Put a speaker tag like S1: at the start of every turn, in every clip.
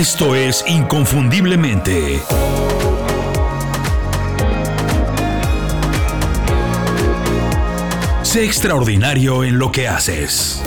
S1: Esto es Inconfundiblemente. Sé extraordinario en lo que haces.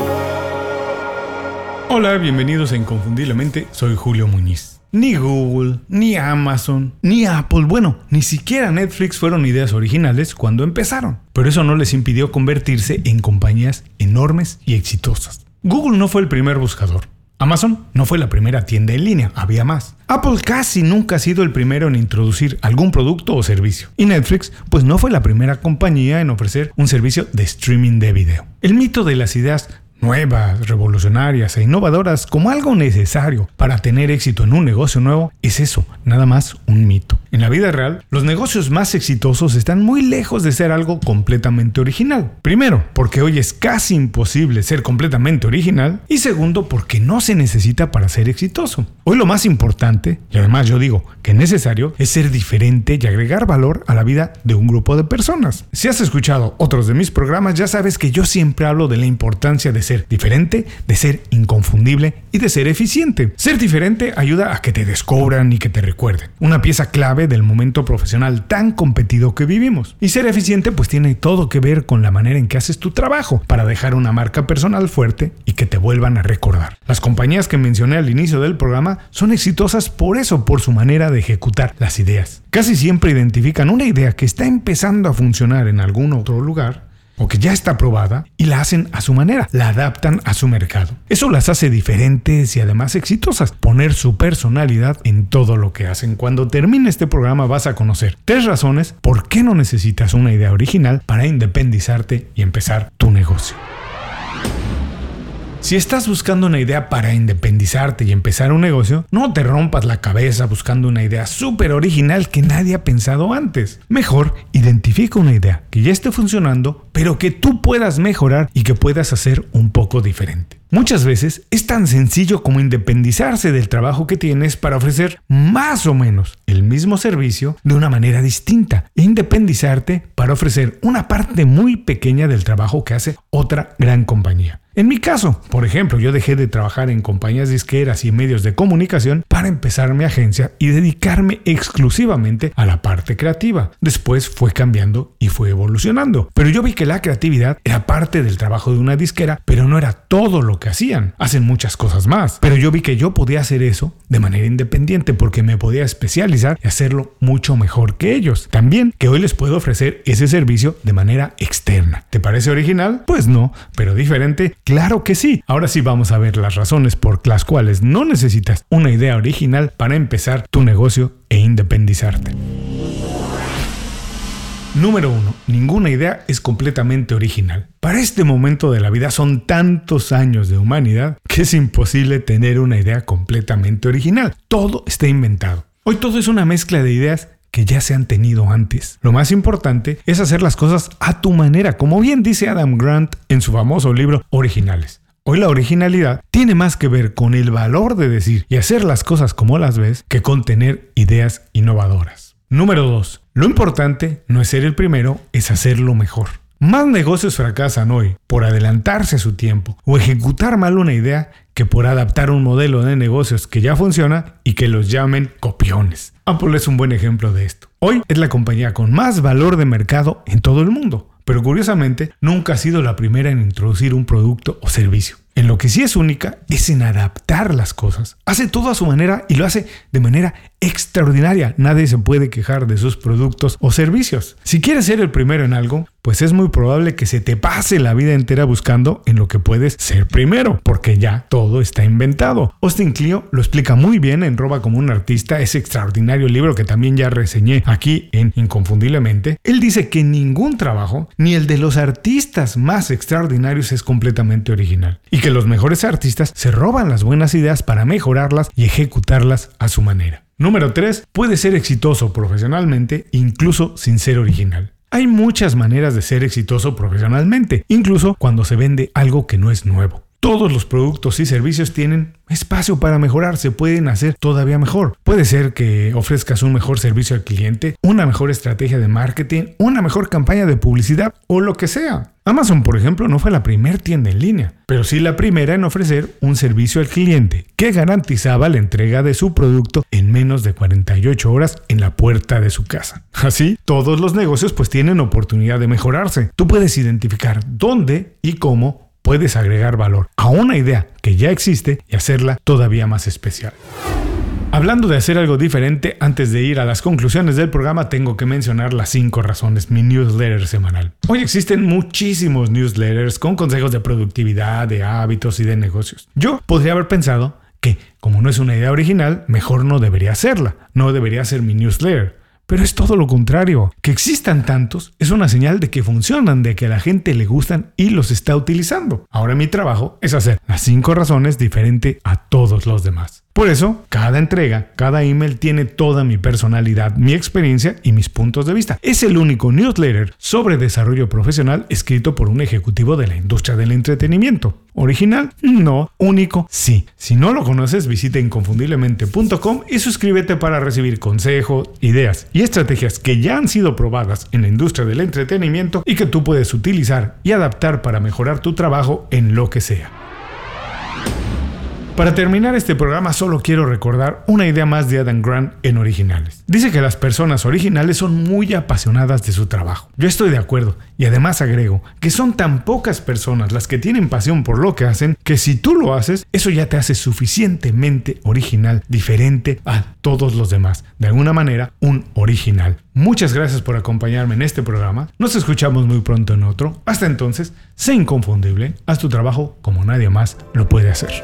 S2: Hola, bienvenidos a Inconfundiblemente, soy Julio Muñiz. Ni Google, ni Amazon, ni Apple, bueno, ni siquiera Netflix fueron ideas originales cuando empezaron, pero eso no les impidió convertirse en compañías enormes y exitosas. Google no fue el primer buscador, Amazon no fue la primera tienda en línea, había más. Apple casi nunca ha sido el primero en introducir algún producto o servicio. Y Netflix, pues no fue la primera compañía en ofrecer un servicio de streaming de video. El mito de las ideas nuevas, revolucionarias e innovadoras como algo necesario para tener éxito en un negocio nuevo es eso, nada más un mito. En la vida real, los negocios más exitosos están muy lejos de ser algo completamente original. Primero, porque hoy es casi imposible ser completamente original y segundo, porque no se necesita para ser exitoso. Hoy lo más importante, y además yo digo que necesario, es ser diferente y agregar valor a la vida de un grupo de personas. Si has escuchado otros de mis programas, ya sabes que yo siempre hablo de la importancia de ser diferente, de ser inconfundible y de ser eficiente. Ser diferente ayuda a que te descubran y que te recuerden. Una pieza clave del momento profesional tan competido que vivimos. Y ser eficiente pues tiene todo que ver con la manera en que haces tu trabajo para dejar una marca personal fuerte y que te vuelvan a recordar. Las compañías que mencioné al inicio del programa son exitosas por eso, por su manera de ejecutar las ideas. Casi siempre identifican una idea que está empezando a funcionar en algún otro lugar o que ya está probada y la hacen a su manera, la adaptan a su mercado. Eso las hace diferentes y además exitosas. Poner su personalidad en todo lo que hacen. Cuando termine este programa vas a conocer tres razones por qué no necesitas una idea original para independizarte y empezar tu negocio. Si estás buscando una idea para independizarte y empezar un negocio, no te rompas la cabeza buscando una idea súper original que nadie ha pensado antes. Mejor, identifica una idea que ya esté funcionando, pero que tú puedas mejorar y que puedas hacer un poco diferente. Muchas veces es tan sencillo como independizarse del trabajo que tienes para ofrecer más o menos el mismo servicio de una manera distinta independizarte para ofrecer una parte muy pequeña del trabajo que hace otra gran compañía. En mi caso, por ejemplo, yo dejé de trabajar en compañías disqueras y medios de comunicación para empezar mi agencia y dedicarme exclusivamente a la parte creativa. Después fue cambiando y fue evolucionando. Pero yo vi que la creatividad era parte del trabajo de una disquera, pero no era todo lo que hacían. Hacen muchas cosas más. Pero yo vi que yo podía hacer eso de manera independiente porque me podía especializar y hacerlo mucho mejor que ellos. También que hoy les puedo ofrecer ese servicio de manera externa. ¿Te parece original? Pues no, pero diferente Claro que sí. Ahora sí vamos a ver las razones por las cuales no necesitas una idea original para empezar tu negocio e independizarte. Número 1. Ninguna idea es completamente original. Para este momento de la vida son tantos años de humanidad que es imposible tener una idea completamente original. Todo está inventado. Hoy todo es una mezcla de ideas que ya se han tenido antes. Lo más importante es hacer las cosas a tu manera, como bien dice Adam Grant en su famoso libro Originales. Hoy la originalidad tiene más que ver con el valor de decir y hacer las cosas como las ves que con tener ideas innovadoras. Número 2. Lo importante no es ser el primero, es hacerlo mejor. Más negocios fracasan hoy por adelantarse a su tiempo o ejecutar mal una idea que por adaptar un modelo de negocios que ya funciona y que los llamen copiones. Apple es un buen ejemplo de esto. Hoy es la compañía con más valor de mercado en todo el mundo, pero curiosamente nunca ha sido la primera en introducir un producto o servicio. En lo que sí es única es en adaptar las cosas. Hace todo a su manera y lo hace de manera extraordinaria. Nadie se puede quejar de sus productos o servicios. Si quieres ser el primero en algo, pues es muy probable que se te pase la vida entera buscando en lo que puedes ser primero, porque ya todo está inventado. Austin Clio lo explica muy bien en Roba como un artista, ese extraordinario libro que también ya reseñé aquí en Inconfundiblemente. Él dice que ningún trabajo, ni el de los artistas más extraordinarios, es completamente original, y que los mejores artistas se roban las buenas ideas para mejorarlas y ejecutarlas a su manera. Número 3. Puede ser exitoso profesionalmente incluso sin ser original. Hay muchas maneras de ser exitoso profesionalmente, incluso cuando se vende algo que no es nuevo. Todos los productos y servicios tienen espacio para mejorar, se pueden hacer todavía mejor. Puede ser que ofrezcas un mejor servicio al cliente, una mejor estrategia de marketing, una mejor campaña de publicidad o lo que sea. Amazon, por ejemplo, no fue la primera tienda en línea, pero sí la primera en ofrecer un servicio al cliente que garantizaba la entrega de su producto en menos de 48 horas en la puerta de su casa. Así, todos los negocios pues tienen oportunidad de mejorarse. Tú puedes identificar dónde y cómo puedes agregar valor a una idea que ya existe y hacerla todavía más especial. Hablando de hacer algo diferente, antes de ir a las conclusiones del programa, tengo que mencionar las 5 razones, mi newsletter semanal. Hoy existen muchísimos newsletters con consejos de productividad, de hábitos y de negocios. Yo podría haber pensado que, como no es una idea original, mejor no debería hacerla, no debería ser mi newsletter. Pero es todo lo contrario. Que existan tantos es una señal de que funcionan, de que a la gente le gustan y los está utilizando. Ahora mi trabajo es hacer las cinco razones diferente a todos los demás. Por eso, cada entrega, cada email tiene toda mi personalidad, mi experiencia y mis puntos de vista. Es el único newsletter sobre desarrollo profesional escrito por un ejecutivo de la industria del entretenimiento. ¿Original? No. ¿Único? Sí. Si no lo conoces, visita inconfundiblemente.com y suscríbete para recibir consejos, ideas y estrategias que ya han sido probadas en la industria del entretenimiento y que tú puedes utilizar y adaptar para mejorar tu trabajo en lo que sea. Para terminar este programa solo quiero recordar una idea más de Adam Grant en originales. Dice que las personas originales son muy apasionadas de su trabajo. Yo estoy de acuerdo y además agrego que son tan pocas personas las que tienen pasión por lo que hacen que si tú lo haces, eso ya te hace suficientemente original, diferente a todos los demás. De alguna manera, un original. Muchas gracias por acompañarme en este programa. Nos escuchamos muy pronto en otro. Hasta entonces, sé inconfundible, haz tu trabajo como nadie más lo puede hacer.